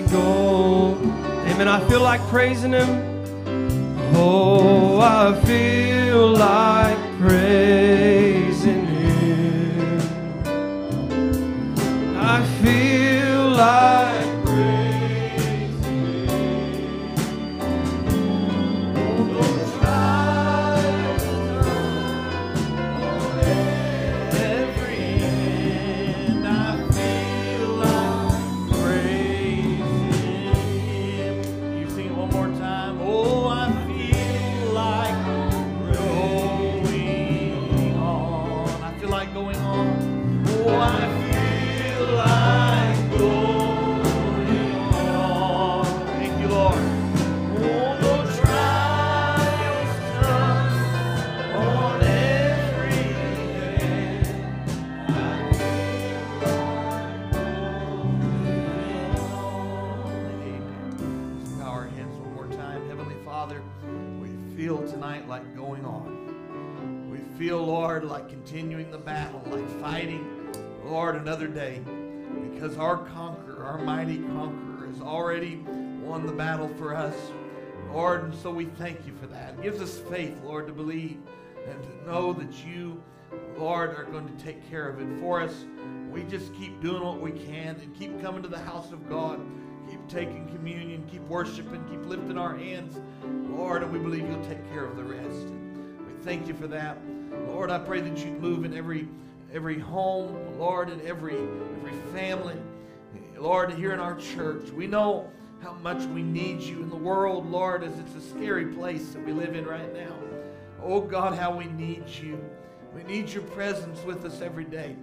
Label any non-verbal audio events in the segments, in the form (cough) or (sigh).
like gold. Amen. I feel like praising Him. Oh, I feel like praising Him. I feel like continuing the battle, like fighting, Lord, another day. Because our conqueror, our mighty conqueror, has already won the battle for us. Lord, and so we thank you for that. It gives us faith, Lord, to believe and to know that you, Lord, are going to take care of it for us. We just keep doing what we can and keep coming to the house of God. Keep taking communion, keep worshiping, keep lifting our hands, Lord, and we believe you'll take care of the rest. We thank you for that. Lord, I pray that you'd move in every every home, Lord, in every every family. Lord, here in our church. We know how much we need you in the world, Lord, as it's a scary place that we live in right now. Oh God, how we need you. We need your presence with us every day.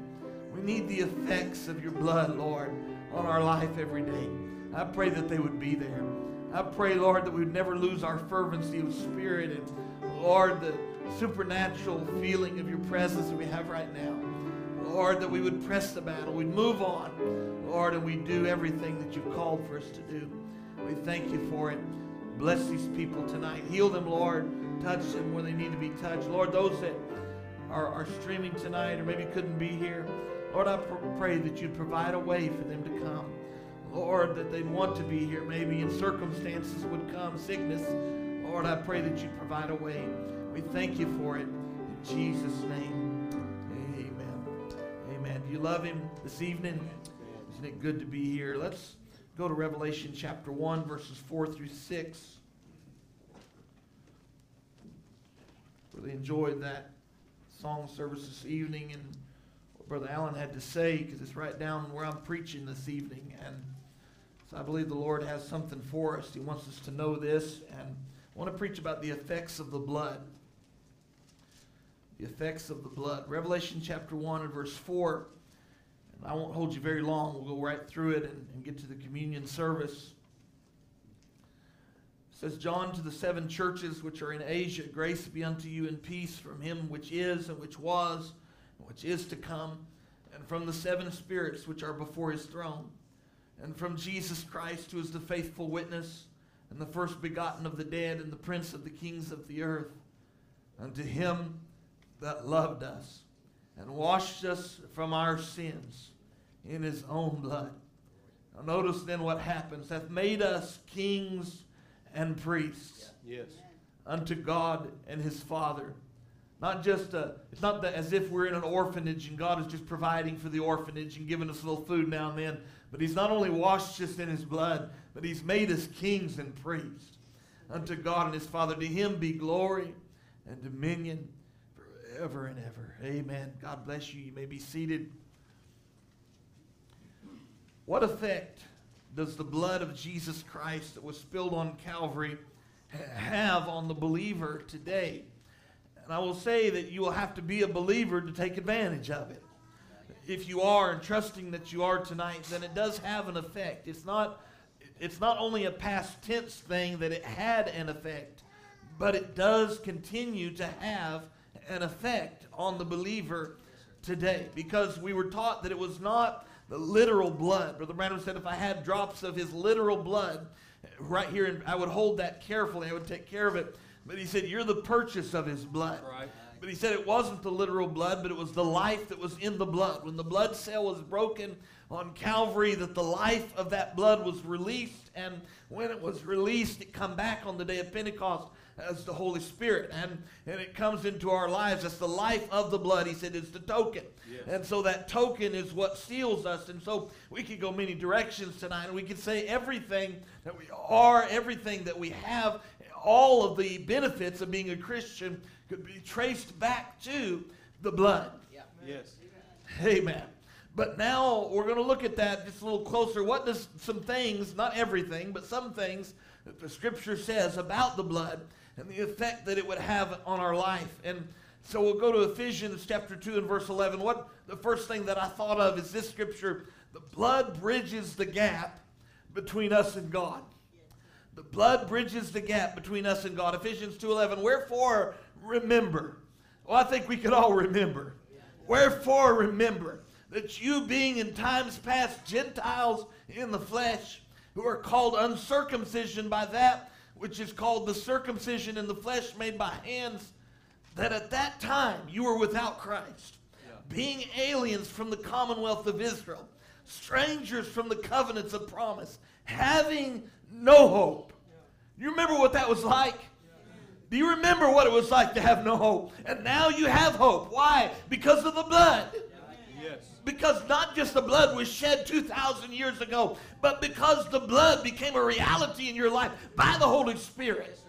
We need the effects of your blood, Lord, on our life every day. I pray that they would be there. I pray, Lord, that we would never lose our fervency of spirit and, Lord, the supernatural feeling of your presence that we have right now. Lord, that we would press the battle, we'd move on, Lord, and we'd do everything that you've called for us to do. We thank you for it. Bless these people tonight. Heal them, Lord. Touch them where they need to be touched. Lord, those that are, are streaming tonight or maybe couldn't be here, Lord, I pr- pray that you'd provide a way for them to come. Lord, that they'd want to be here maybe and circumstances would come, sickness. Lord, I pray that you'd provide a way. We thank you for it. In Jesus' name, amen. Amen. Do you love him this evening? Isn't it good to be here? Let's go to Revelation chapter 1, verses 4 through 6. Really enjoyed that song service this evening and what Brother Allen had to say because it's right down where I'm preaching this evening. And so I believe the Lord has something for us. He wants us to know this. And I want to preach about the effects of the blood. The effects of the blood. Revelation chapter 1 and verse 4. And I won't hold you very long. We'll go right through it and, and get to the communion service. It says, John to the seven churches which are in Asia, grace be unto you and peace from him which is and which was and which is to come, and from the seven spirits which are before his throne, and from Jesus Christ, who is the faithful witness, and the first begotten of the dead, and the prince of the kings of the earth, unto him that loved us, and washed us from our sins in his own blood. Now notice then what happens, hath made us kings and priests Yes. unto God and his Father. Not just a, it's not that as if we're in an orphanage and God is just providing for the orphanage and giving us a little food now and then, but he's not only washed us in his blood, but he's made us kings and priests unto God and his Father. To him be glory and dominion forever and ever. Amen. God bless you. You may be seated. What effect does the blood of Jesus Christ that was spilled on Calvary have on the believer today? And I will say that you will have to be a believer to take advantage of it. If you are and trusting that you are tonight, then it does have an effect. It's not it's not only a past tense thing that it had an effect, but it does continue to have an effect on the believer today because we were taught that it was not the literal blood. Brother Branham said if I had drops of his literal blood right here, and I would hold that carefully, I would take care of it. But he said, You're the purchase of his blood. Right. But he said it wasn't the literal blood, but it was the life that was in the blood. When the blood cell was broken, on Calvary that the life of that blood was released, and when it was released, it come back on the day of Pentecost as the Holy Spirit, and, and it comes into our lives as the life of the blood. He said it's the token. Yes. And so that token is what seals us. And so we could go many directions tonight, and we could say everything that we are, everything that we have, all of the benefits of being a Christian could be traced back to the blood. Yes. Amen. But now we're going to look at that just a little closer. What does some things, not everything, but some things that the scripture says about the blood and the effect that it would have on our life? And so we'll go to Ephesians chapter 2 and verse 11. What the first thing that I thought of is this scripture the blood bridges the gap between us and God. The blood bridges the gap between us and God. Ephesians 2:11. Wherefore remember. Well, I think we could all remember. Wherefore remember that you being in times past Gentiles in the flesh, who are called uncircumcision by that which is called the circumcision in the flesh made by hands, that at that time you were without Christ, being aliens from the commonwealth of Israel, strangers from the covenants of promise, having no hope. You remember what that was like? Do you remember what it was like to have no hope? And now you have hope. Why? Because of the blood. Yes. Because not just the blood was shed 2,000 years ago, but because the blood became a reality in your life by the Holy Spirit.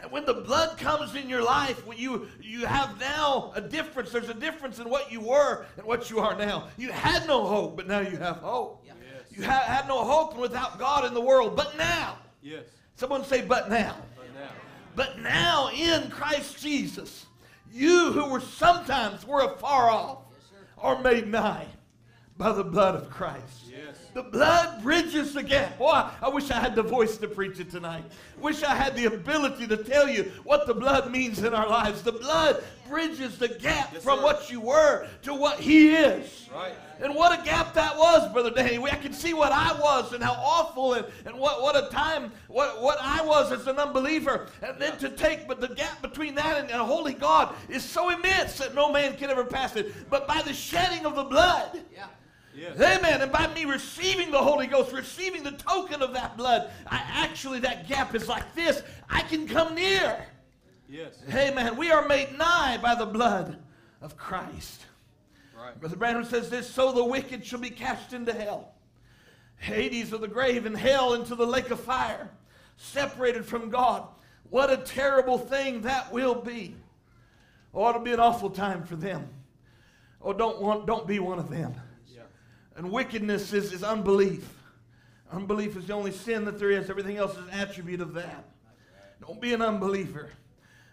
And when the blood comes in your life, when you, you have now a difference, there's a difference in what you were and what you are now. You had no hope, but now you have hope. Yes. You ha- had no hope without God in the world, but now. Yes. Someone say, but now. But now. But now in Christ Jesus, you who were sometimes were afar off are made nigh by the blood of Christ. Yes. The blood bridges the gap. Boy, I wish I had the voice to preach it tonight. Wish I had the ability to tell you what the blood means in our lives. The blood bridges the gap Yes, from sir. what you were to what He is. Right. And what a gap that was, Brother Danny. I can see what I was and how awful and, and what, what a time, what, what I was as an unbeliever. And then to take, but the gap between that and, and a holy God is so immense that no man can ever pass it. But by the shedding of the blood, Yes. Amen. And by me receiving the Holy Ghost, receiving the token of that blood, I actually, that gap is like this. I can come near. Yes. Amen. We are made nigh by the blood of Christ. Right. Brother Branham says this so the wicked shall be cast into hell. Hades of the grave and hell into the lake of fire, separated from God. What a terrible thing that will be. Oh, it'll be an awful time for them. Oh, don't want, don't be one of them. And wickedness is, is unbelief. Unbelief is the only sin that there is. Everything else is an attribute of that. Don't be an unbeliever.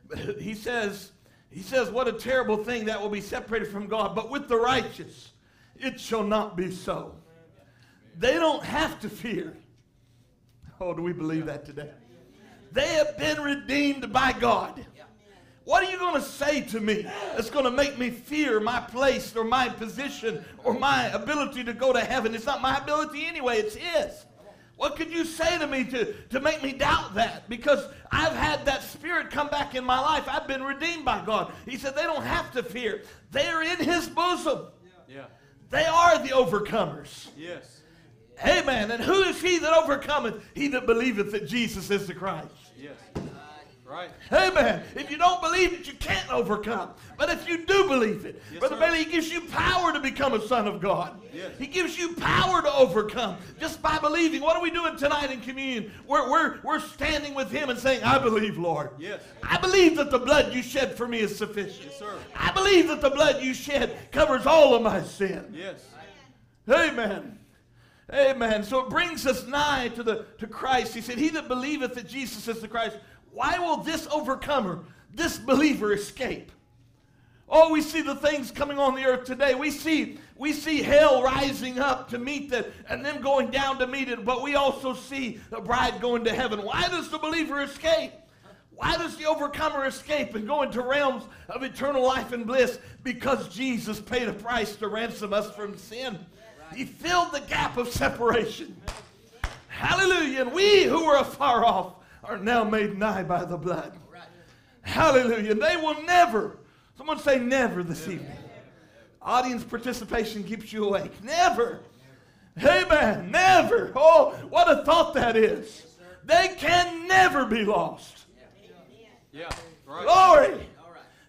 But he says, he says, what a terrible thing that will be separated from God. But with the righteous, it shall not be so. They don't have to fear. Oh, do we believe that today? They have been redeemed by God. What are you going to say to me that's going to make me fear my place or my position or my ability to go to heaven? It's not my ability anyway, it's His. What could you say to me to, to make me doubt that? Because I've had that spirit come back in my life. I've been redeemed by God. He said they don't have to fear, they are in His bosom. Yeah. They are the overcomers. Yes. Amen. And who is he that overcometh? He that believeth that Jesus is the Christ. Yes. Right. Amen. If you don't believe it, you can't overcome. But if you do believe it, Yes, Brother sir. Bailey, he gives you power to become a son of God. Yes. He gives you power to overcome just by believing. What are we doing tonight in communion? We're, we're, we're standing with him and saying, I believe, Lord. Yes. I believe that the blood you shed for me is sufficient. Yes, sir. I believe that the blood you shed covers all of my sin. Yes. Amen. Amen. So it brings us nigh to the to Christ. He said, He that believeth that Jesus is the Christ, why will this overcomer, this believer, escape? Oh, we see the things coming on the earth today. We see we see hell rising up to meet that and them going down to meet it, but we also see the bride going to heaven. Why does the believer escape? Why does the overcomer escape and go into realms of eternal life and bliss? Because Jesus paid a price to ransom us from sin. He filled the gap of separation. Hallelujah. And we who were afar off are now made nigh by the blood. Hallelujah. And they will never, someone say never this evening. Audience participation keeps you awake. Never. Amen. Never. Oh, what a thought that is. They can never be lost. Yeah. Right. Glory.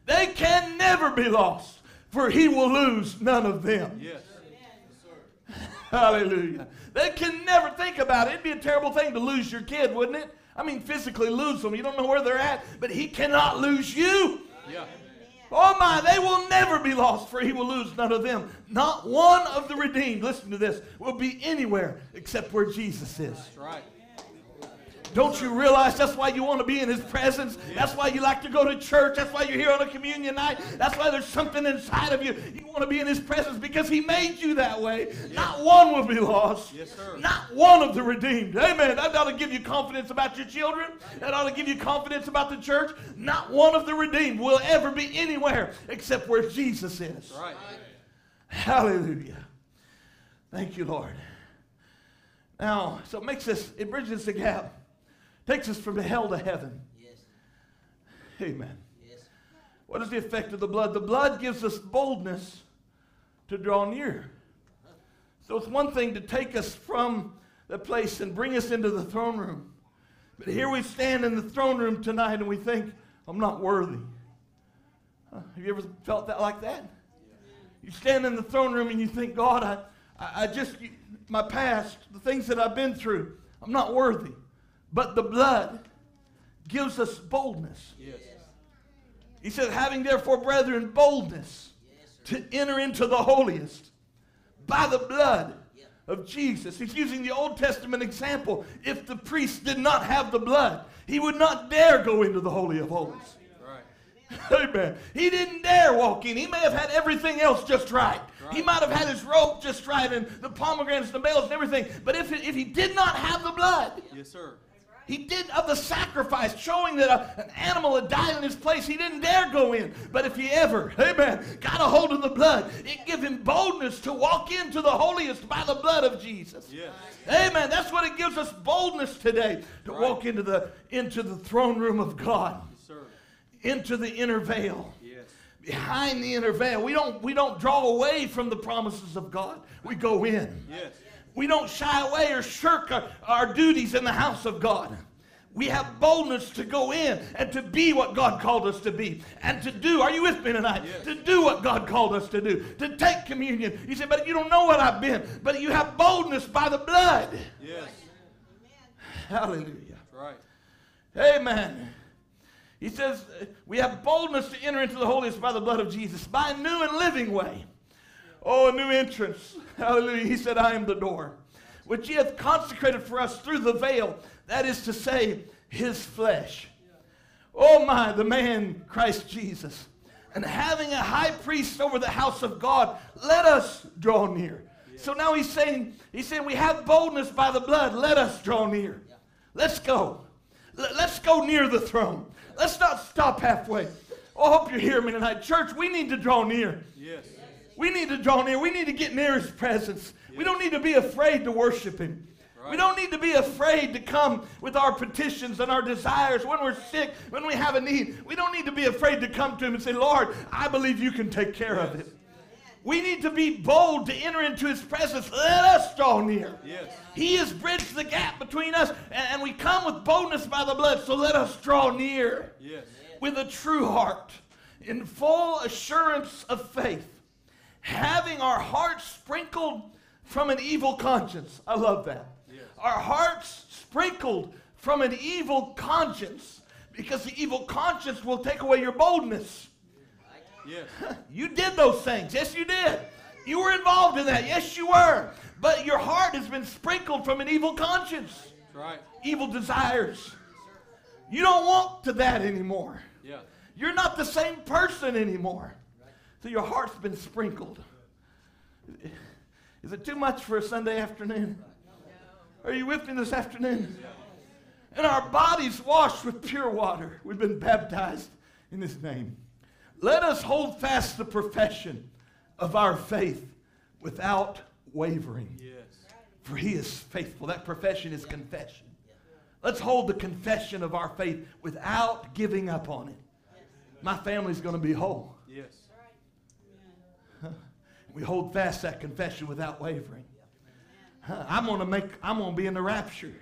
They can never be lost, for he will lose none of them. Yes. Hallelujah. They can never think about it. It'd be a terrible thing to lose your kid, wouldn't it? I mean, physically lose them. You don't know where they're at, but he cannot lose you. Yeah. Oh my, they will never be lost, for he will lose none of them. Not one of the redeemed, listen to this, will be anywhere except where Jesus is. That's right. Don't you realize that's why you want to be in his presence? That's why you like to go to church. That's why you're here on a communion night. That's why there's something inside of you. You want to be in his presence because he made you that way. Not one will be lost. Yes, sir. Not one of the redeemed. Amen. That ought to give you confidence about your children. That ought to give you confidence about the church. Not one of the redeemed will ever be anywhere except where Jesus is. That's right. Hallelujah. Thank you, Lord. Now, so it makes this, it bridges the gap, takes us from hell to heaven. Yes. Amen. Yes. What is the effect of the blood? The blood gives us boldness to draw near. So it's one thing to take us from the place and bring us into the throne room. But here we stand in the throne room tonight and we think, I'm not worthy. Huh? Have you ever felt that like that? You stand in the throne room and you think, God, I, I, I just, my past, the things that I've been through, I'm not worthy. But the blood gives us boldness. Yes. He said, having therefore, brethren, boldness to enter into the holiest by the blood of Jesus. He's using the Old Testament example. If the priest did not have the blood, he would not dare go into the Holy of Holies. Right. (laughs) Amen. He didn't dare walk in. He may have had everything else just right. He might have had his robe just right and the pomegranates, the bells, and everything. But if, if he did not have the blood, Yes, sir. He did of the sacrifice, showing that a- an animal had died in his place. He didn't dare go in. But if he ever, amen, got a hold of the blood, it gave him boldness to walk into the holiest by the blood of Jesus. Yes. Amen. That's what it gives us boldness today to Right. walk into the into the throne room of God, Yes, into the inner veil. Yes. Behind the inner veil, we don't we don't draw away from the promises of God. We go in. Yes. We don't shy away or shirk our, our duties in the house of God. We have boldness to go in and to be what God called us to be and to do. Are you with me tonight? Yes. To do what God called us to do. To take communion. You say, but you don't know what I've been. But you have boldness by the blood. Yes. Hallelujah. That's right. Amen. He says, we have boldness to enter into the holiest by the blood of Jesus, by a new and living way. Oh, a new entrance. (laughs) Hallelujah. He said, I am the door, which he hath consecrated for us through the veil, that is to say, his flesh. Oh, my, the man, Christ Jesus. And having a high priest over the house of God, let us draw near. So now he's saying, he's saying, we have boldness by the blood, let us draw near. Let's go. Let- Let's go near the throne. Let's not stop halfway. Oh, I hope you hear me tonight. Church, we need to draw near. Yes. We need to draw near. We need to get near his presence. We don't need to be afraid to worship him. We don't need to be afraid to come with our petitions and our desires when we're sick, when we have a need. We don't need to be afraid to come to him and say, Lord, I believe you can take care of it. We need to be bold to enter into his presence. Let us draw near. Yes. He has bridged the gap between us, and, and we come with boldness by the blood, so let us draw near Yes. with a true heart, in full assurance of faith, having our hearts sprinkled from an evil conscience. I love that. Yes. Our hearts sprinkled from an evil conscience, because the evil conscience will take away your boldness. Yes. (laughs) You did those things. Yes, you did. You were involved in that. Yes, you were. But your heart has been sprinkled from an evil conscience, right. evil desires. You don't want to that anymore. Yeah. You're not the same person anymore. So your heart's been sprinkled. Is it too much for a Sunday afternoon? Are you with me this afternoon? And our bodies washed with pure water. We've been baptized in his name. Let us hold fast the profession of our faith without wavering. Yes. For he is faithful. That profession is confession. Let's hold the confession of our faith without giving up on it. My family's going to be whole. Yes. We hold fast that confession without wavering. I'm going to make, I'm going to be in the rapture.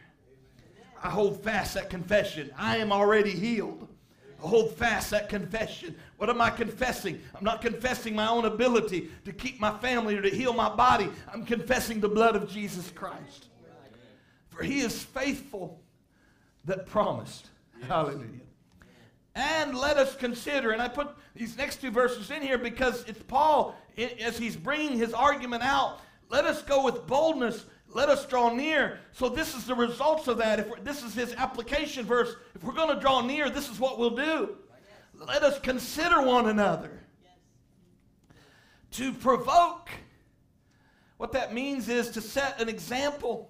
I hold fast that confession. I am already healed. I hold fast that confession. What am I confessing? I'm not confessing my own ability to keep my family or to heal my body. I'm confessing the blood of Jesus Christ. For he is faithful that promised. Hallelujah. And let us consider, and I put these next two verses in here because it's Paul, as he's bringing his argument out, let us go with boldness let us draw near. So this is the results of that. If this is his application verse, if we're going to draw near, this is what we'll do. Let us consider one another. To provoke. What that means is to set an example.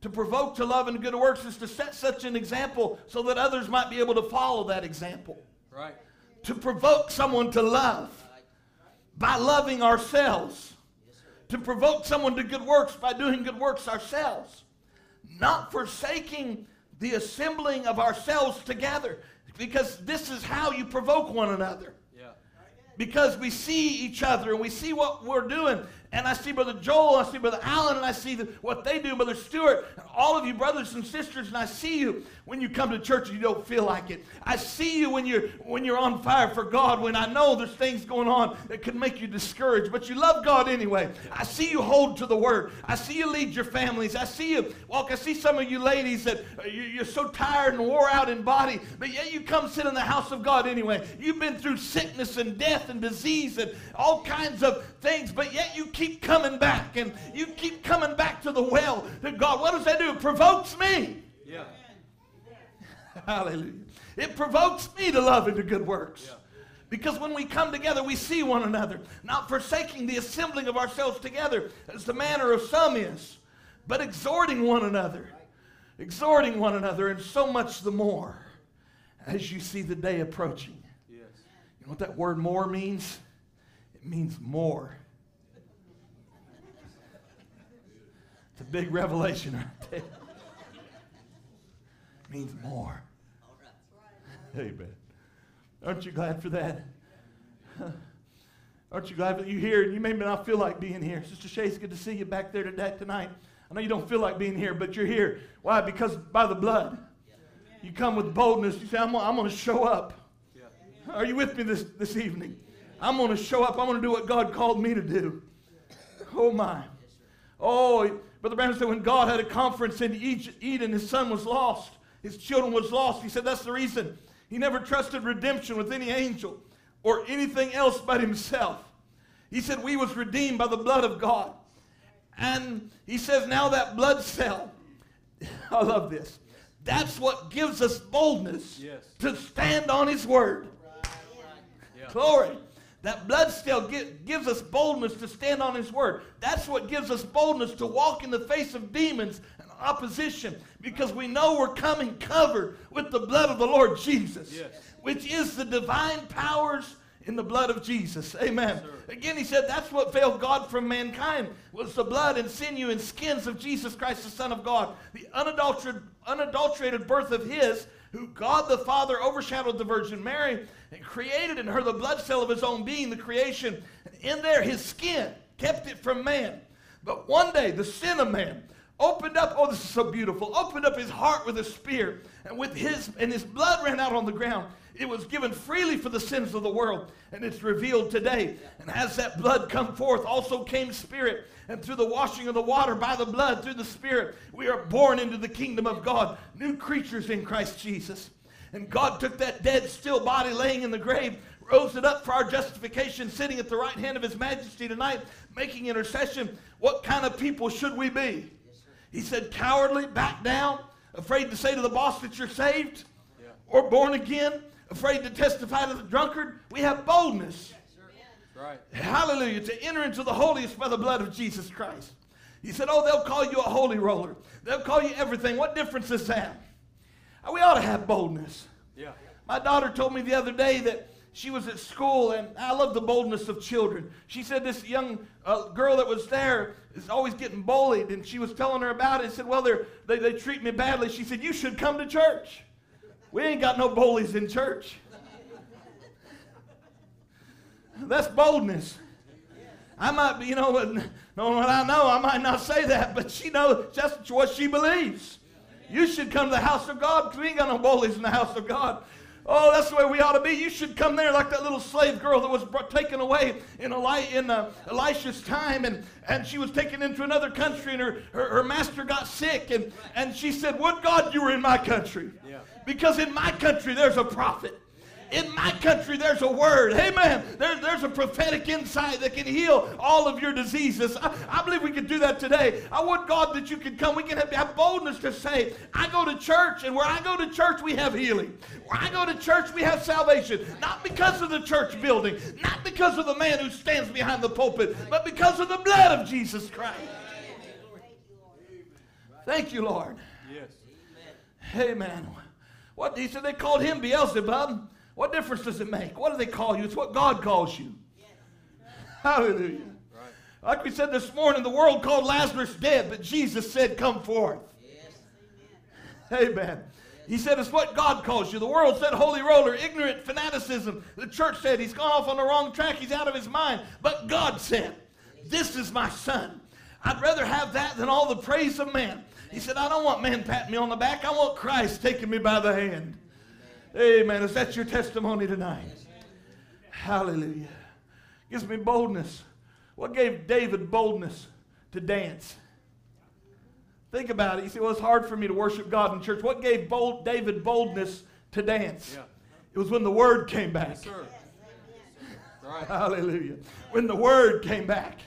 To provoke to love and good works is to set such an example so that others might be able to follow that example. Right. To provoke someone to love by loving ourselves to provoke someone to good works by doing good works ourselves, not forsaking the assembling of ourselves together, because this is how you provoke one another. Yeah. Because we see each other and we see what we're doing, and I see Brother Joel, I see Brother Allen, and I see the, what they do, Brother Stewart, all of you brothers and sisters, and I see you when you come to church and you don't feel like it. I see you when you're when you're on fire for God, when I know there's things going on that could make you discouraged, but you love God anyway. I see you hold to the word. I see you lead your families. I see you walk. I see some of you ladies that uh, you're so tired and wore out in body, but yet you come sit in the house of God anyway. You've been through sickness and death and disease and all kinds of things, but yet you keep coming back and you keep coming back to the well to God. What does that do? It provokes me. Yeah. (laughs) Hallelujah. It provokes me to love and to good works. Yeah. Because when we come together, we see one another, not forsaking the assembling of ourselves together, as the manner of some is, but exhorting one another. Exhorting one another, and so much the more as you see the day approaching. Yes. You know what that word more means? It means more. It's a big revelation right there. It means more. Amen. Aren't you glad for that? (laughs) Aren't you glad that you're here? And you may not feel like being here. Sister Shay, it's good to see you back there today, tonight. I know you don't feel like being here, but you're here. Why? Because by the blood. You come with boldness. You say, I'm, I'm going to show up. Are you with me this, this evening? I'm going to show up. I'm going to do what God called me to do. Oh, my. Oh, Brother Branham said when God had a conference in Eden, his son was lost. His children was lost. He said that's the reason. He never trusted redemption with any angel or anything else but himself. He said we was redeemed by the blood of God. And he says now that blood cell, (laughs) I love this. That's what gives us boldness yes. to stand on his word. Right. Yeah. Glory. That blood still gives us boldness to stand on His word. That's what gives us boldness to walk in the face of demons and opposition because we know we're coming covered with the blood of the Lord Jesus, yes. which is the divine powers in the blood of Jesus. Amen. Yes, Again, he said that's what failed God from mankind was the blood and sinew and skins of Jesus Christ, the Son of God. The unadulterated, unadulterated birth of his, who God the Father overshadowed the Virgin Mary and created in her the blood cell of his own being, the creation. In there, his skin kept it from man. But one day, the sin of man opened up, oh, this is so beautiful, opened up his heart with a spear, and with his and his blood ran out on the ground. It was given freely for the sins of the world, and it's revealed today. And as that blood come forth, also came spirit. And through the washing of the water by the blood, through the spirit, we are born into the kingdom of God, new creatures in Christ Jesus. And God took that dead, still body laying in the grave, rose it up for our justification, sitting at the right hand of His majesty tonight, making intercession. What kind of people should we be? He said, cowardly, back down, afraid to say to the boss that you're saved yeah. or born again, afraid to testify to the drunkard. We have boldness. Right. Hallelujah. To enter into the holiest by the blood of Jesus Christ. He said, Oh, they'll call you a holy roller. They'll call you everything. What difference is that? Have? We ought to have boldness. Yeah. My daughter told me the other day that she was at school, and I love the boldness of children. She said this young uh, girl that was there is always getting bullied, and she was telling her about it. And said, "Well, they they treat me badly." She said, "You should come to church. We ain't got no bullies in church." That's boldness. I might be, you know, knowing what I know, I might not say that, but she knows that's what she believes. You should come to the house of God because we ain't got no bullies in the house of God. Oh, that's the way we ought to be. You should come there like that little slave girl that was taken away in, Eli- in uh, Elisha's time, and, and she was taken into another country, and her, her, her, master got sick, and, and she said, Would God you were in my country? Yeah. Because in my country there's a prophet. In my country, there's a word. Amen. There, there's a prophetic insight that can heal all of your diseases. I, I, believe we could do that today. I want God that you could come. We can have, have boldness to say, I go to church, and where I go to church, we have healing. Where I go to church, we have salvation. Not because of the church building, not because of the man who stands behind the pulpit, but because of the blood of Jesus Christ. Thank you, Lord. Yes. Amen. What he said they called him Beelzebub. What difference does it make? What do they call you? It's what God calls you. Hallelujah. Right. Like we said this morning, the world called Lazarus dead, but Jesus said, Come forth. Yes. Amen. Amen. He said, It's what God calls you. The world said, Holy roller, ignorant fanaticism. The church said, He's gone off on the wrong track. He's out of his mind. But God said, This is my son. I'd rather have that than all the praise of man. He said, I don't want man patting me on the back. I want Christ taking me by the hand. Amen. Is that your testimony tonight? Hallelujah. Gives me boldness. What gave David boldness to dance? Think about it. You see, well, it's hard for me to worship God in church. What gave bold, David boldness to dance? Yeah. It was when the word came back. Yes, right. Hallelujah. When the word came back.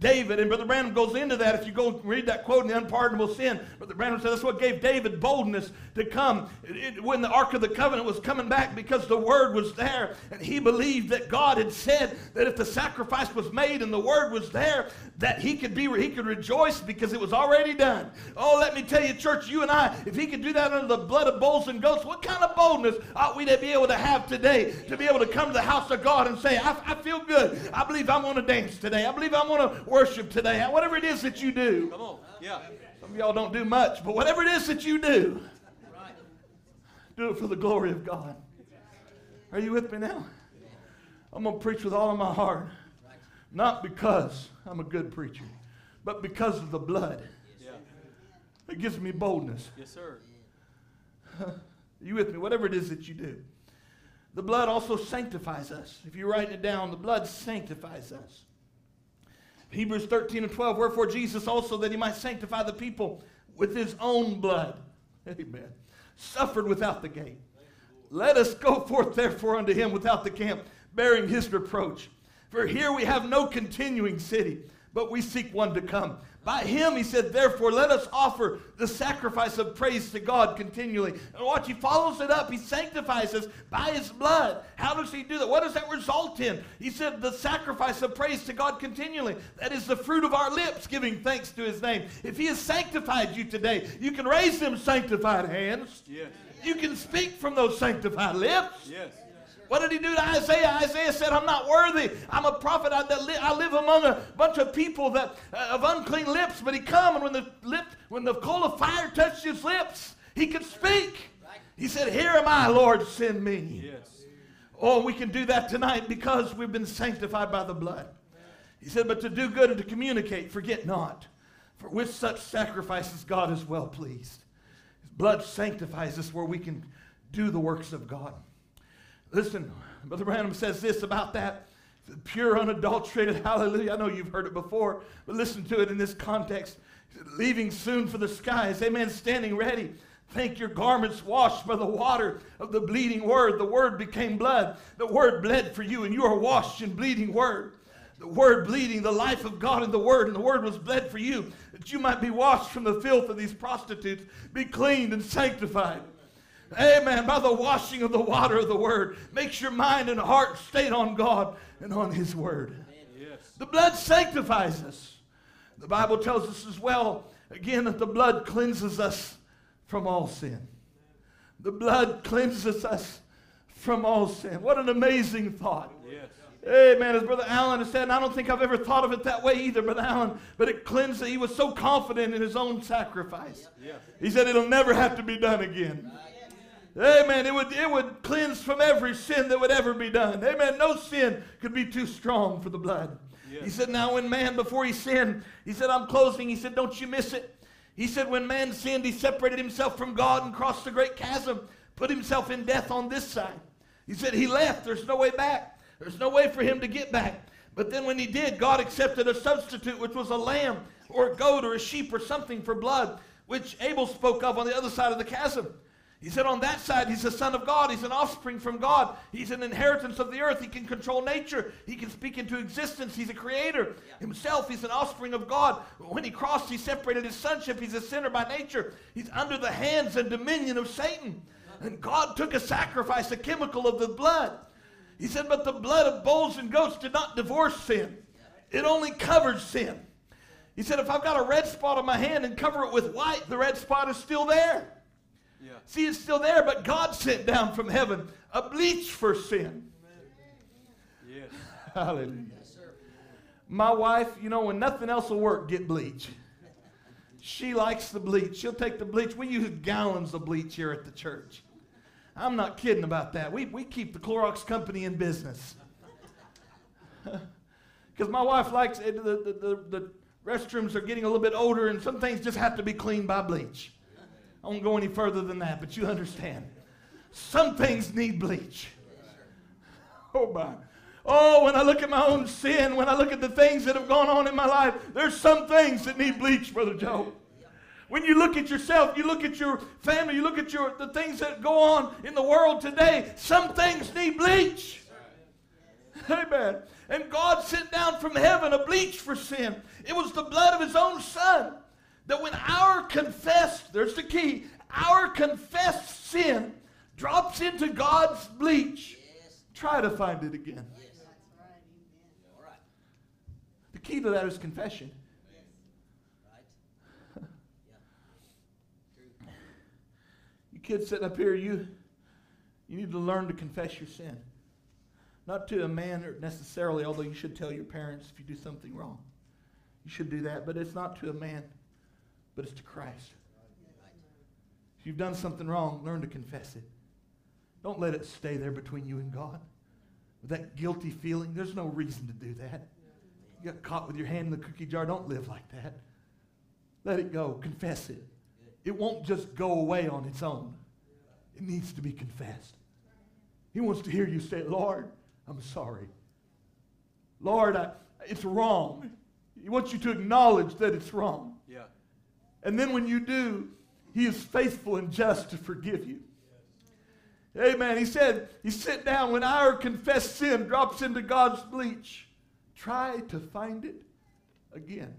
David, and Brother Branham goes into that. If you go read that quote in the unpardonable sin, Brother Branham says that's what gave David boldness to come it, it, when the Ark of the Covenant was coming back because the word was there. And he believed that God had said that if the sacrifice was made and the word was there, that he could be he could rejoice because it was already done. Oh, let me tell you, church, you and I, if he could do that under the blood of bulls and goats, what kind of boldness ought we to be able to have today to be able to come to the house of God and say, I, I feel good. I believe I'm going to dance today. I believe I'm going to worship today. Whatever it is that you do. Come on. Yeah. Some of y'all don't do much, but whatever it is that you do, do it for the glory of God. Are you with me now? I'm going to preach with all of my heart. Not because I'm a good preacher, but because of the blood. Yeah. It gives me boldness. Yes, sir. (laughs) you with me? Whatever it is that you do. The blood also sanctifies us. If you're writing it down, the blood sanctifies us. Hebrews 13 and 12, wherefore Jesus also, that he might sanctify the people with his own blood. (laughs) Amen. Suffered without the gate. Let us go forth therefore unto him without the camp, bearing his reproach. For here we have no continuing city, but we seek one to come. By him, he said, therefore, let us offer the sacrifice of praise to God continually. And watch, he follows it up. He sanctifies us by his blood. How does he do that? What does that result in? He said, the sacrifice of praise to God continually. That is the fruit of our lips, giving thanks to his name. If he has sanctified you today, you can raise them sanctified hands. Yes. You can speak from those sanctified lips. Yes. What did he do to Isaiah? Isaiah said, I'm not worthy. I'm a prophet. I, li- I live among a bunch of people that uh, of unclean lips. But he come, and when the lip, when the coal of fire touched his lips, he could speak. He said, Here am I, Lord, send me. Yes. Oh, we can do that tonight because we've been sanctified by the blood. He said, But to do good and to communicate, forget not. For with such sacrifices, God is well pleased. His blood sanctifies us where we can do the works of God. Listen, Brother Branham says this about that pure, unadulterated hallelujah. I know you've heard it before, but listen to it in this context. Leaving soon for the skies, amen, standing ready. Think your garments washed by the water of the bleeding word. The word became blood. The word bled for you, and you are washed in bleeding word. The word bleeding, the life of God in the word, and the word was bled for you, that you might be washed from the filth of these prostitutes, be cleaned and sanctified. Amen. By the washing of the water of the word. Makes your mind and heart stayed on God and on his word. Yes. The blood sanctifies us. The Bible tells us as well, again, that the blood cleanses us from all sin. The blood cleanses us from all sin. What an amazing thought. Yes. Amen. As Brother Allen has said, and I don't think I've ever thought of it that way either, Brother Allen, but it cleansed, he was so confident in his own sacrifice. Yeah. He said it'll never have to be done again. Amen. It would, it would cleanse from every sin that would ever be done. Amen. No sin could be too strong for the blood. Yes. He said, Now, when man, before he sinned, he said, I'm closing. He said, Don't you miss it. He said, When man sinned, he separated himself from God and crossed the great chasm, put himself in death on this side. He said, He left. There's no way back. There's no way for him to get back. But then when he did, God accepted a substitute, which was a lamb or a goat or a sheep or something for blood, which Abel spoke of on the other side of the chasm. He said, on that side, he's a son of God. He's an offspring from God. He's an inheritance of the earth. He can control nature. He can speak into existence. He's a creator himself. He's an offspring of God. When he crossed, he separated his sonship. He's a sinner by nature. He's under the hands and dominion of Satan. And God took a sacrifice, a chemical of the blood. He said, but the blood of bulls and goats did not divorce sin. It only covered sin. He said, if I've got a red spot on my hand and cover it with white, the red spot is still there. Yeah. See, it's still there, but God sent down from heaven a bleach for sin. Yes. (laughs) Hallelujah. Yes, My wife, you know, when nothing else will work, get bleach. She likes the bleach. She'll take the bleach. We use gallons of bleach here at the church. I'm not kidding about that. We, we keep the Clorox company in business. (laughs) Because my wife likes it. The, the, the, the restrooms are getting a little bit older, and some things just have to be cleaned by bleach. I won't go any further than that, but you understand. Some things need bleach. Oh, my. Oh, when I look at my own sin, when I look at the things that have gone on in my life, there's some things that need bleach, Brother Joe. When you look at yourself, you look at your family, you look at your the things that go on in the world today, some things need bleach. Amen. And God sent down from heaven a bleach for sin. It was the blood of his own son that when our confessed, there's the key, our confessed sin drops into God's bleach, yes. try to find it again. Yes. The key to that is confession. you kids sitting up here, you, you need to learn to confess your sin. Not to a man necessarily, although you should tell your parents if you do something wrong. You should do that, but it's not to a man but it's to Christ. If you've done something wrong, learn to confess it. Don't let it stay there between you and God. With that guilty feeling, there's no reason to do that. You got caught with your hand in the cookie jar. Don't live like that. Let it go. Confess it. It won't just go away on its own. It needs to be confessed. He wants to hear you say, Lord, I'm sorry. Lord, I, it's wrong. He wants you to acknowledge that it's wrong. And then when you do, he is faithful and just to forgive you. Amen. He said, You sit down when our confessed sin drops into God's bleach. Try to find it again.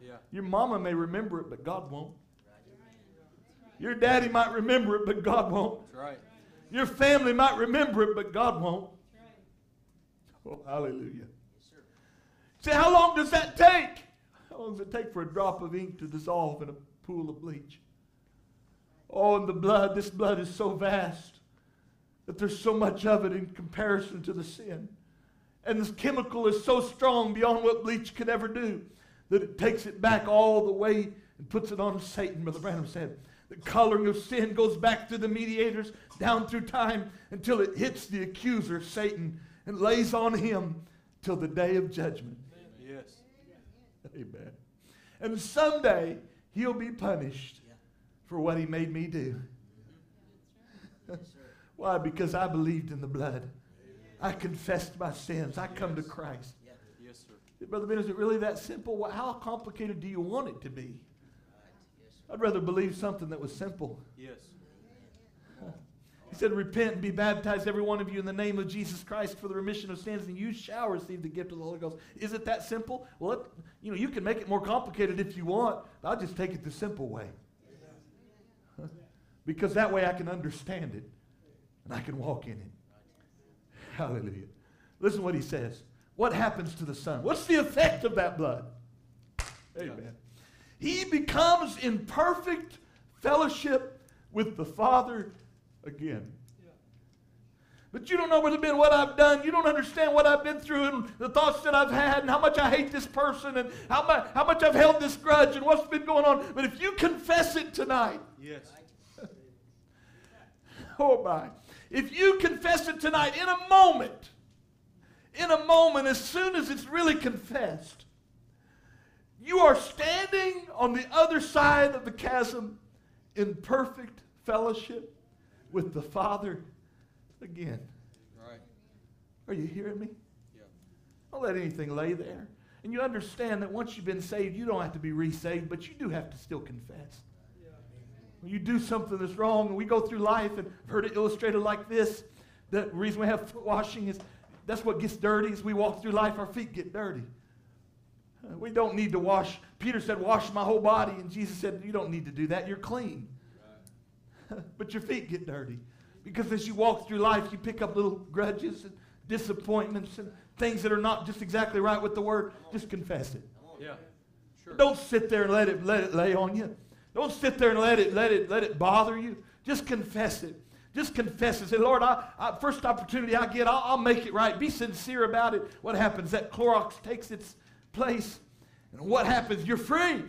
Yeah. Your mama may remember it, but God won't. Your daddy might remember it, but God won't. That's right. Your family might remember it, but God won't. Oh, hallelujah. Yes, Say, how long does that take? How long does it take for a drop of ink to dissolve in a pool of bleach? Oh, and the blood, this blood is so vast that there's so much of it in comparison to the sin. And this chemical is so strong beyond what bleach could ever do that it takes it back all the way and puts it on Satan, Brother Branham said. The coloring of sin goes back to the mediators down through time until it hits the accuser, Satan, and lays on him till the day of judgment. Amen. And someday he'll be punished for what he made me do. (laughs) Why? Because I believed in the blood. I confessed my sins. I come to Christ. Yes, sir. Brother Ben, is it really that simple? How complicated do you want it to be? I'd rather believe something that was simple. Yes. He said, Repent and be baptized, every one of you, in the name of Jesus Christ for the remission of sins, and you shall receive the gift of the Holy Ghost. Is it that simple? Well, it, you know, you can make it more complicated if you want. I'll just take it the simple way. (laughs) because that way I can understand it and I can walk in it. Hallelujah. Listen what he says. What happens to the Son? What's the effect of that blood? Amen. He becomes in perfect fellowship with the Father again. But you don't know what's been what I've done. You don't understand what I've been through and the thoughts that I've had and how much I hate this person and how much, how much I've held this grudge and what's been going on. But if you confess it tonight. Yes. (laughs) oh my. If you confess it tonight in a moment, in a moment, as soon as it's really confessed, you are standing on the other side of the chasm in perfect fellowship with the Father again. Right. Are you hearing me? Yeah. Don't let anything lay there. And you understand that once you've been saved, you don't have to be resaved, but you do have to still confess. When you do something that's wrong, and we go through life, and I've heard it illustrated like this. The reason we have foot washing is that's what gets dirty. As we walk through life, our feet get dirty. We don't need to wash. Peter said, Wash my whole body. And Jesus said, You don't need to do that. You're clean. (laughs) but your feet get dirty. Because as you walk through life, you pick up little grudges and disappointments and things that are not just exactly right with the word. Just confess it. Yeah. Sure. Don't sit there and let it let it lay on you. Don't sit there and let it let it let it bother you. Just confess it. Just confess it. Say, Lord, I, I first opportunity I get, I'll, I'll make it right. Be sincere about it. What happens? That Clorox takes its place. And what happens? You're free.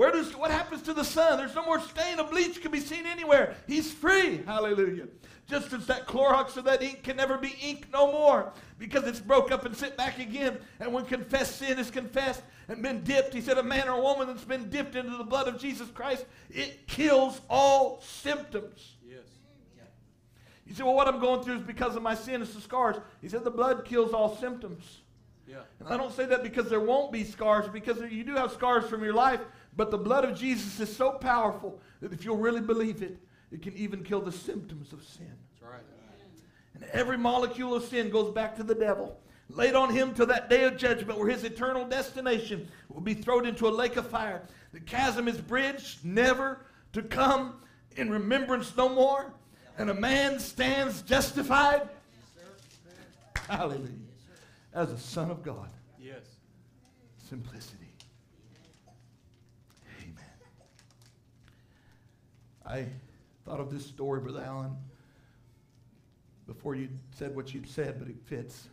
Where does what happens to the sun? There's no more stain of bleach can be seen anywhere. He's free. Hallelujah. Just as that Clorox or that ink can never be ink no more because it's broke up and sent back again. And when confessed sin is confessed and been dipped, he said, a man or a woman that's been dipped into the blood of Jesus Christ, it kills all symptoms. Yes. You say, well, what I'm going through is because of my sin. It's the scars. He said, the blood kills all symptoms. Yeah. And I don't say that because there won't be scars, because you do have scars from your life, but the blood of Jesus is so powerful that if you'll really believe it, it can even kill the symptoms of sin. That's right. And every molecule of sin goes back to the devil, laid on him till that day of judgment where his eternal destination will be thrown into a lake of fire. The chasm is bridged, never to come in remembrance no more. And a man stands justified. Hallelujah. As a son of God. Yes. Simplicity. Amen. I thought of this story, Brother Allen, before you said what you'd said, but it fits.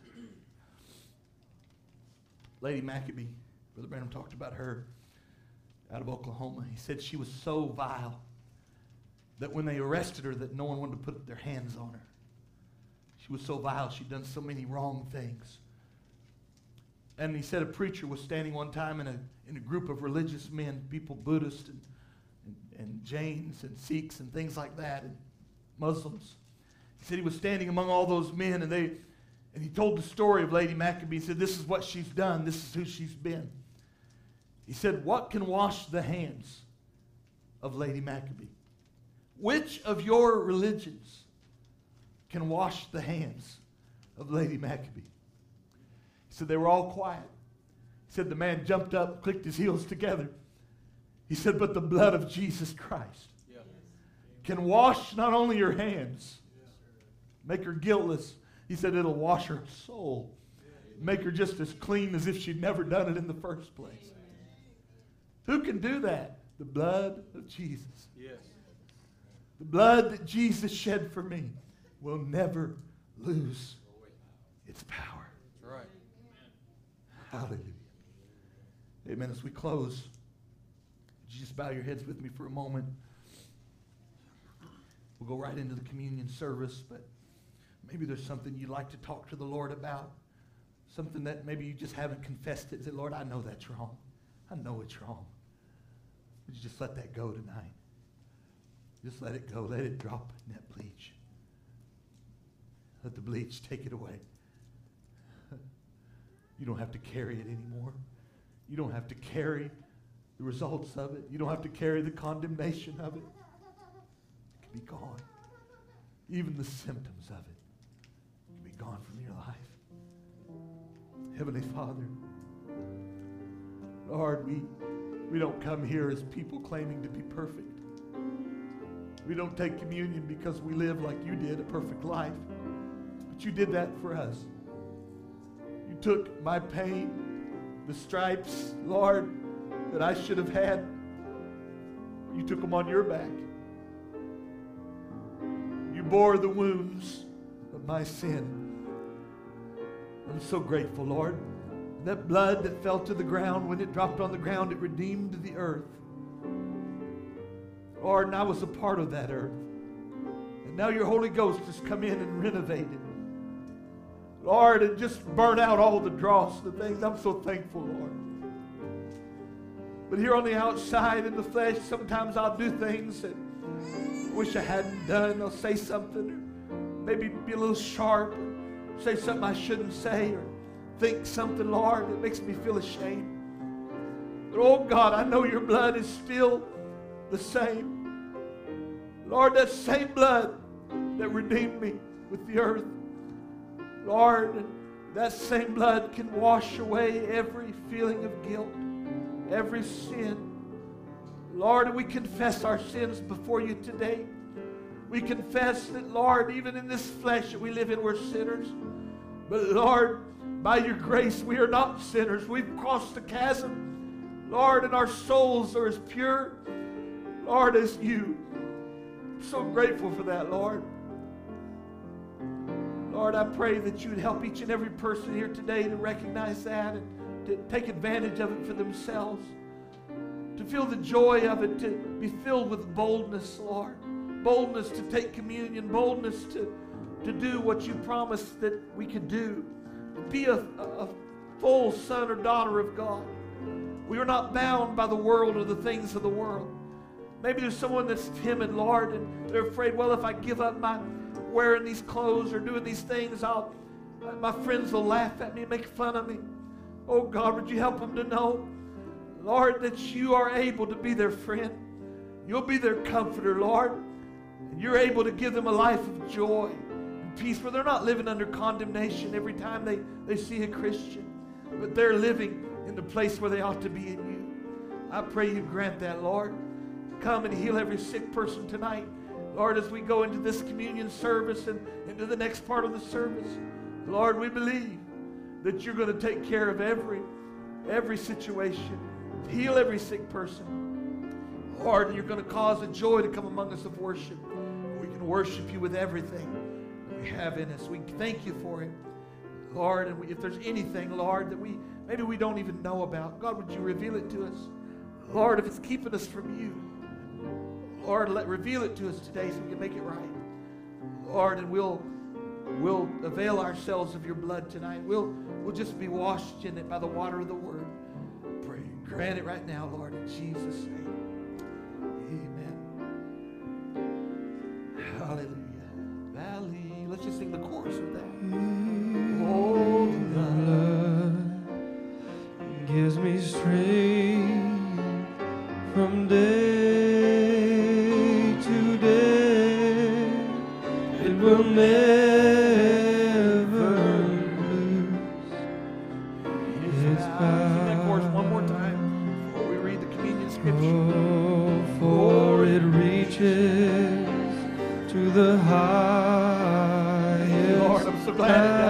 Lady Maccabee, Brother Branham talked about her out of Oklahoma. He said she was so vile that when they arrested her, that no one wanted to put their hands on her. She was so vile. She'd done so many wrong things. And he said a preacher was standing one time in a, in a group of religious men, people Buddhists and, and, Jains and Sikhs and things like that, and Muslims. He said he was standing among all those men, and they and he told the story of Lady Maccabee. He said, This is what she's done, this is who she's been. He said, What can wash the hands of Lady Maccabee? Which of your religions can wash the hands of Lady Maccabee? He said, They were all quiet. He said, The man jumped up, clicked his heels together. He said, But the blood of Jesus Christ Yeah. can wash not only your hands, make her guiltless. He said it'll wash her soul, make her just as clean as if she'd never done it in the first place. Who can do that? The blood of Jesus. Yes. The blood that Jesus shed for me will never lose its power. That's right. Hallelujah. Amen. As we close, you just bow your heads with me for a moment? We'll go right into the communion service, but maybe there's something you'd like to talk to the Lord about. Something that maybe you just haven't confessed it. Say, Lord, I know that's wrong. I know it's wrong. Would you just let that go tonight? Just let it go. Let it drop in that bleach. Let the bleach take it away. (laughs) You don't have to carry it anymore. You don't have to carry the results of it. You don't have to carry the condemnation of it. It can be gone. Even the symptoms of it can be gone from your life. Heavenly Father, Lord, we, we don't come here as people claiming to be perfect. We don't take communion because we live like you did, a perfect life. But you did that for us. You took my pain, the stripes, Lord, that I should have had. You took them on your back. You bore the wounds of my sin. I'm so grateful, Lord. That blood that fell to the ground, when it dropped on the ground, it redeemed the earth. Lord, and I was a part of that earth. And now your Holy Ghost has come in and renovated. Lord, and just burn out all the dross, the things. I'm so thankful, Lord. But here on the outside in the flesh, sometimes I'll do things that I wish I hadn't done. I'll say something, or maybe be a little sharp, or say something I shouldn't say, or think something, Lord, that makes me feel ashamed. But oh God, I know your blood is still the same. Lord, that same blood that redeemed me with the earth. Lord, that same blood can wash away every feeling of guilt, every sin. Lord, we confess our sins before you today. We confess that, Lord, even in this flesh that we live in, we're sinners. But, Lord, by your grace, we are not sinners. We've crossed the chasm, Lord, and our souls are as pure, Lord, as you. I'm so grateful for that, Lord. Lord, I pray that you would help each and every person here today to recognize that and to take advantage of it for themselves. To feel the joy of it, to be filled with boldness, Lord. Boldness to take communion, boldness to, to do what you promised that we could do. Be a, a full son or daughter of God. We are not bound by the world or the things of the world. Maybe there's someone that's timid, Lord, and they're afraid, well, if I give up my wearing these clothes or doing these things, I'll, my friends will laugh at me make fun of me. Oh, God, would you help them to know, Lord, that you are able to be their friend. You'll be their comforter, Lord. And you're able to give them a life of joy and peace where they're not living under condemnation every time they, they see a Christian, but they're living in the place where they ought to be in you. I pray you grant that, Lord. Come and heal every sick person tonight. Lord, as we go into this communion service and into the next part of the service, Lord, we believe that you're going to take care of every every situation. Heal every sick person. Lord, and you're going to cause a joy to come among us of worship. We can worship you with everything we have in us. We thank you for it. Lord, and we, if there's anything, Lord, that we maybe we don't even know about, God, would you reveal it to us? Lord, if it's keeping us from you, Lord, let reveal it to us today so we can make it right. Lord, and we'll we'll avail ourselves of your blood tonight. We'll we'll just be washed in it by the water of the word. Pray. Grant it right now, Lord, in Jesus' name. Amen. Hallelujah. Valley. Let's just sing the chorus of that. Oh, blood gives me strength from day to day. It will never highest Lord, I'm so glad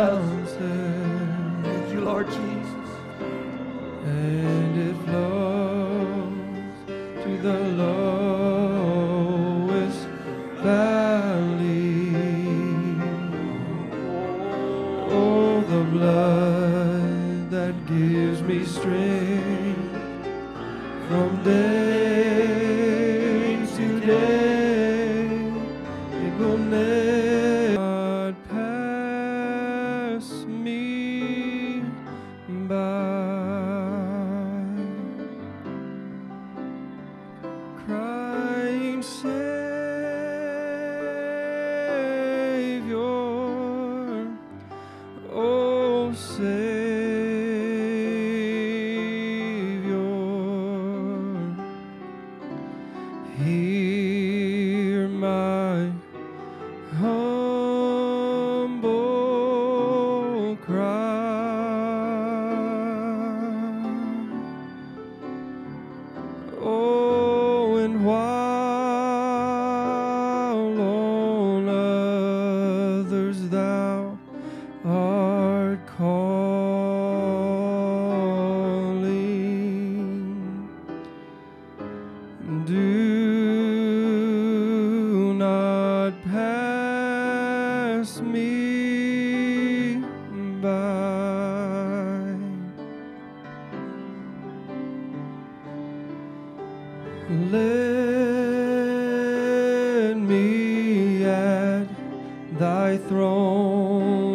thy throne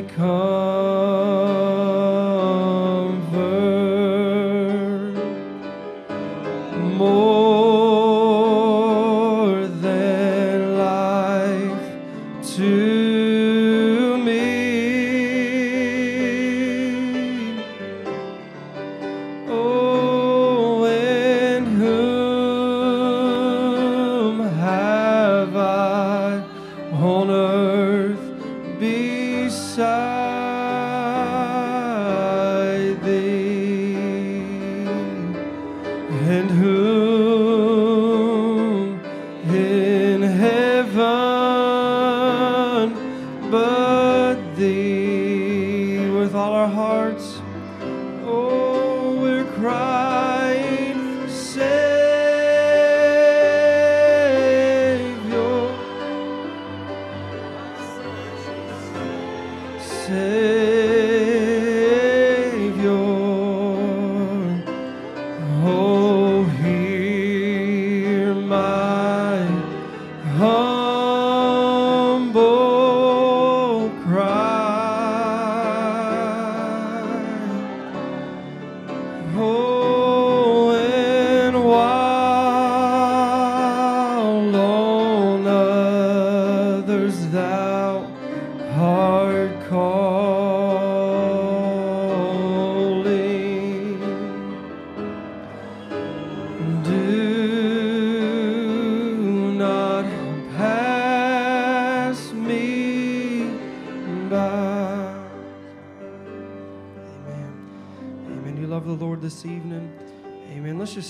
my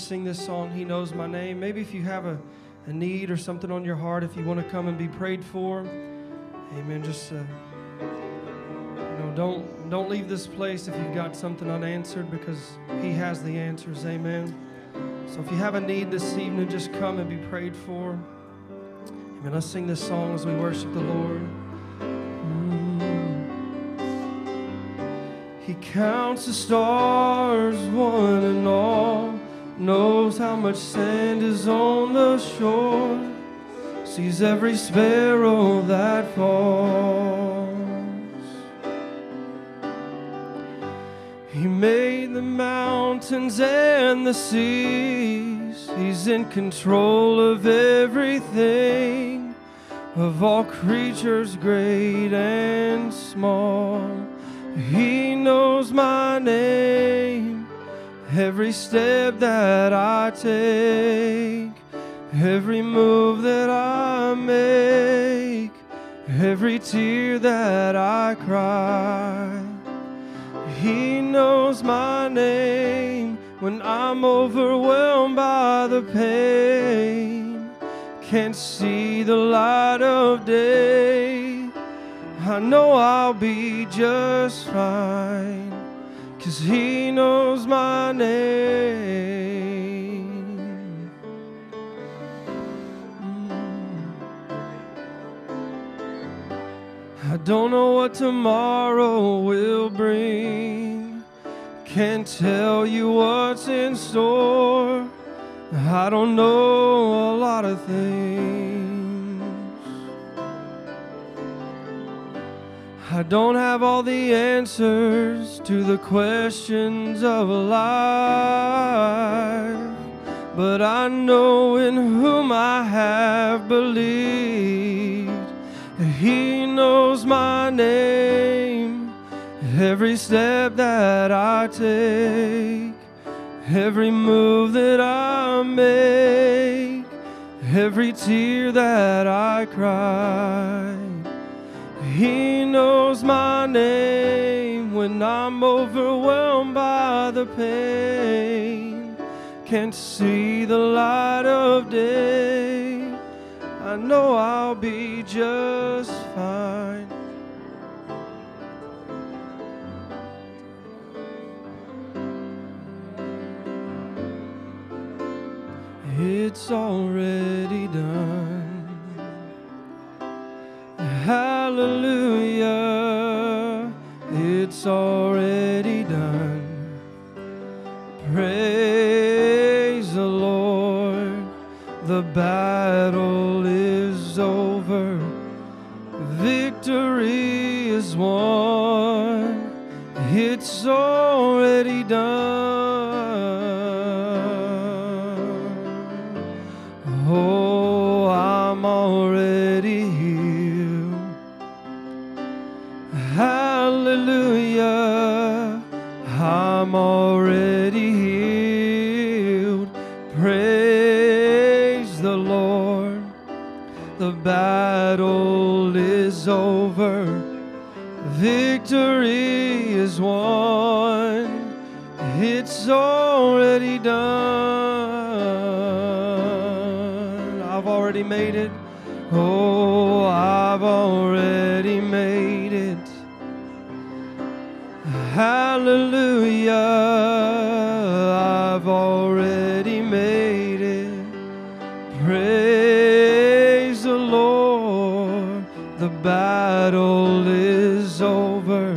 sing this song, He Knows My Name. Maybe if you have a, a need or something on your heart, if you want to come and be prayed for, amen. Just, uh, you know, don't, don't leave this place if you've got something unanswered because He has the answers. Amen. So if you have a need this evening, just come and be prayed for. Amen. Let's sing this song as we worship the Lord. He counts the stars, one and all, knows how much sand is on the shore, sees every sparrow that falls. He made the mountains and the seas, He's in control of everything, of all creatures great and small. He knows my name, every step that I take, every move that I make, every tear that I cry. He knows my name when I'm overwhelmed by the pain, can't see the light of day. I know I'll be just fine, cause he knows my name. I don't know what tomorrow will bring, can't tell you what's in store. I don't know a lot of things. I don't have all the answers to the questions of life, but I know in whom I have believed. He knows my name, every step that I take, every move that I make, every tear that I cry. He knows my name when I'm overwhelmed by the pain. Can't see the light of day. I know I'll be just fine. It's already done. Hallelujah, it's already done. Praise the Lord, the battle is over, victory is won, it's already done. I'm already healed. Praise the Lord. The battle is over, victory is won. It's already done. I've already made it. Oh, I've already Hallelujah, I've already made it. Praise the Lord, the battle is over,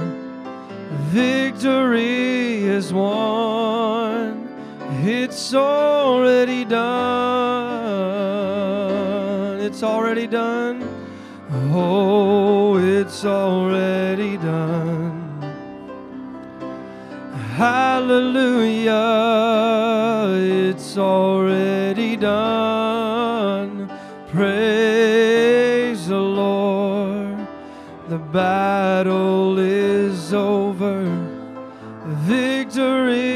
victory is won, it's already done. It's already done. Oh, it's already Hallelujah, it's already done. Praise the Lord. The battle is over, victory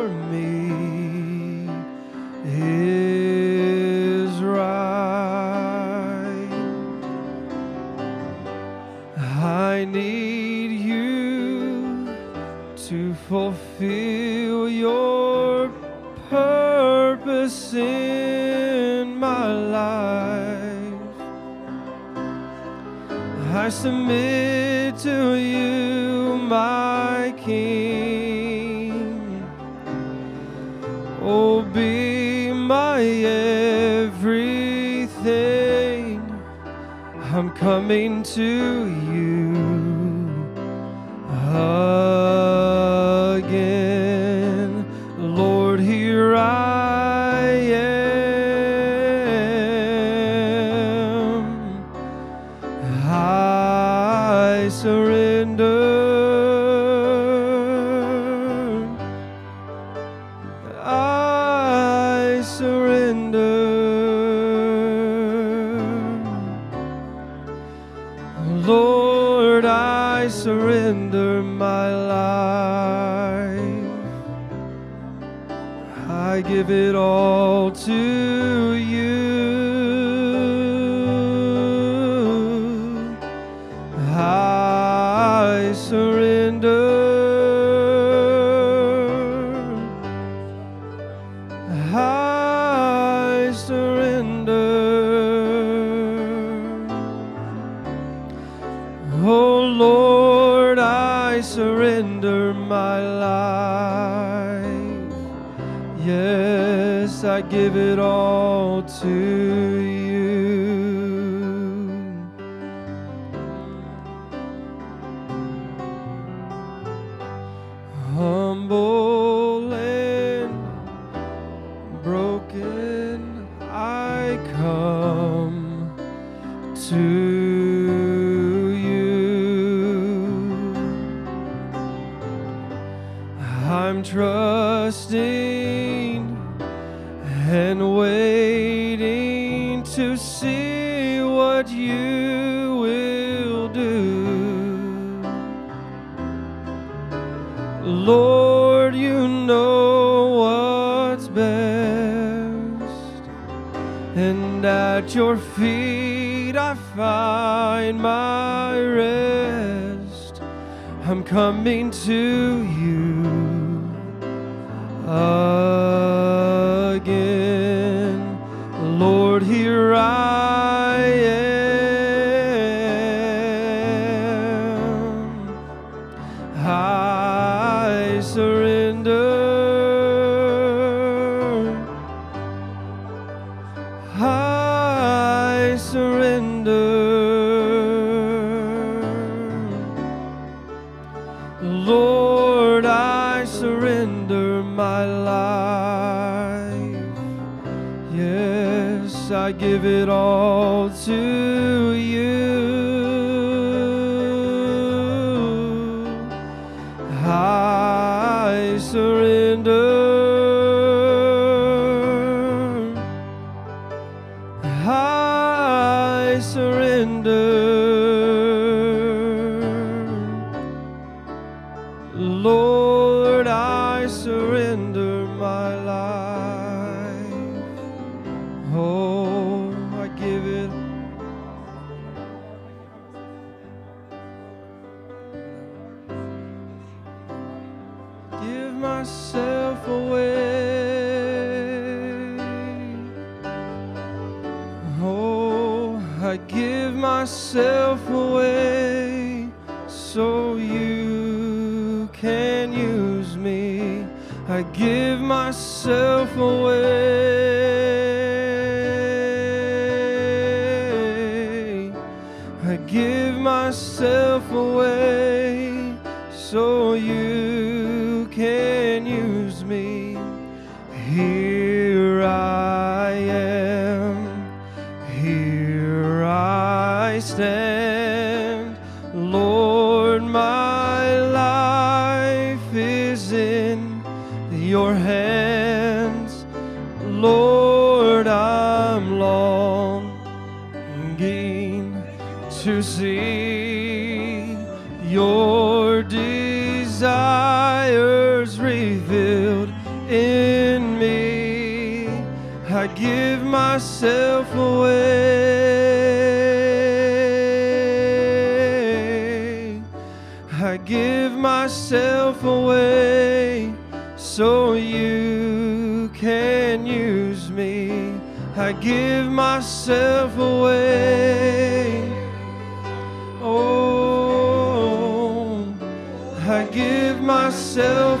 for me is right. I need you to fulfill your purpose in my life. I submit to you. coming to you. give it all to I give it all to myself away. Oh, I give myself away so you can use me. I give myself away. I give myself away so you myself away. I give myself away so you can use me. I give myself away. Oh, I give myself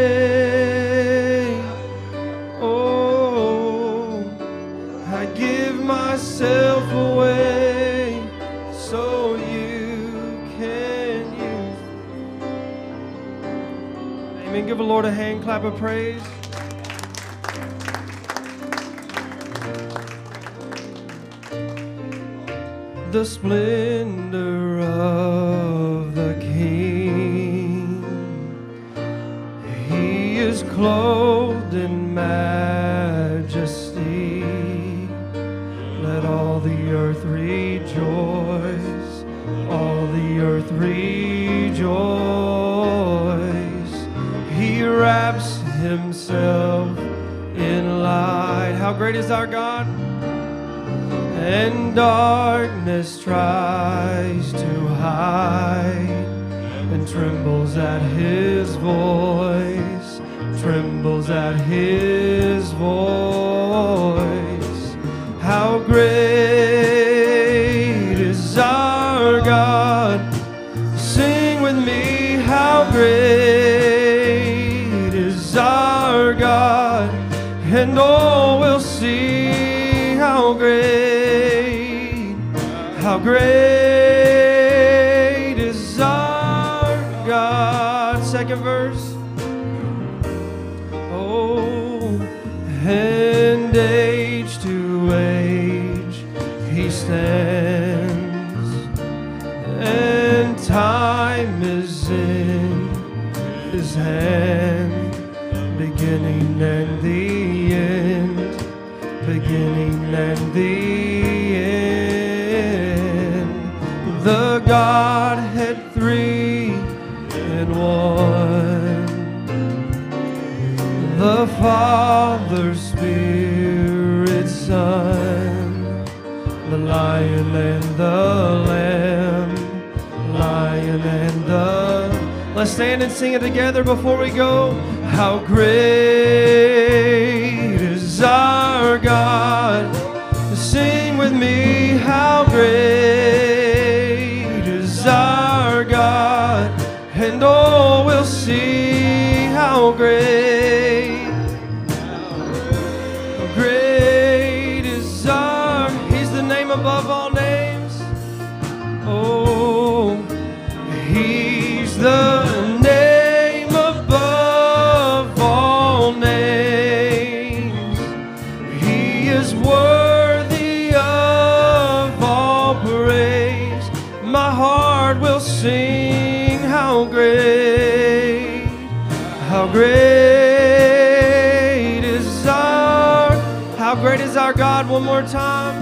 Lord a hand clap of praise. The splendor of the King. He is clothed in majesty. Great is our God? And darkness tries to hide and trembles at his voice, trembles at his voice. How great is our God! Sing with me, how great is our God, and all will see how great, how great stand and sing it together before we go. How great is our God! Sing with me, how great is our God, and all will see how great, more time.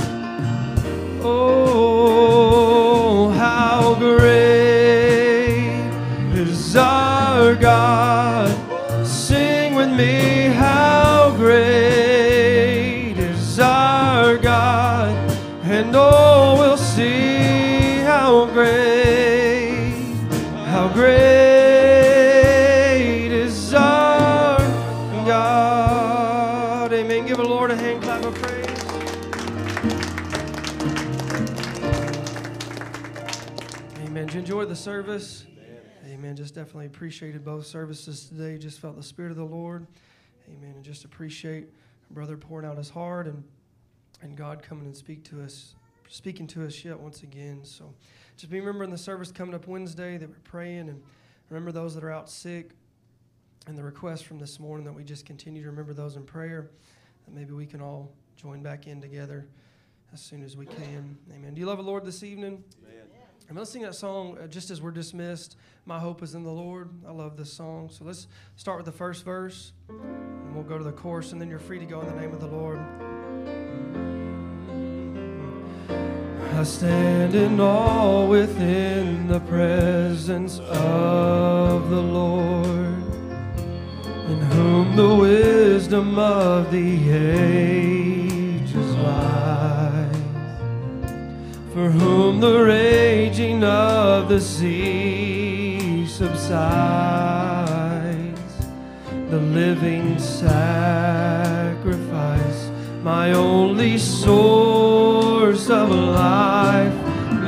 Oh, how great is our God. Sing with me, how great is our God. And oh, we'll see how great, how great is our God. Amen. Give the Lord a hand clap of praise. Amen. Did you enjoy the service? Amen. Just definitely appreciated both services today. Just felt the Spirit of the Lord. Amen. And just appreciate brother pouring out his heart and and God coming and speak to us, speaking to us yet once again. So just be remembering the service coming up Wednesday that we're praying and remember those that are out sick and the request from this morning that we just continue to remember those in prayer. That maybe we can all join back in together as soon as we can. Amen. Do you love the Lord this evening? I'm going to sing that song uh, just as we're dismissed. My hope is in the Lord. I love this song. So let's start with the first verse, and we'll go to the chorus, and then you're free to go in the name of the Lord. I stand in awe within the presence of the Lord, in whom the wisdom of the ages for whom the raging of the sea subsides, the living sacrifice, my only source of life,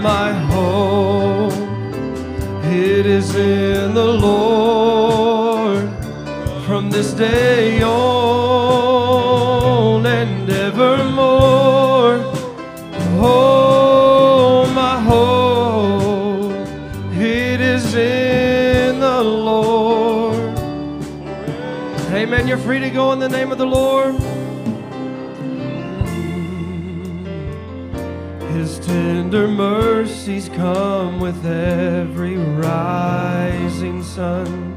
my hope, it is in the Lord. From this day on free to go in the name of the Lord. His tender mercies come with every rising sun.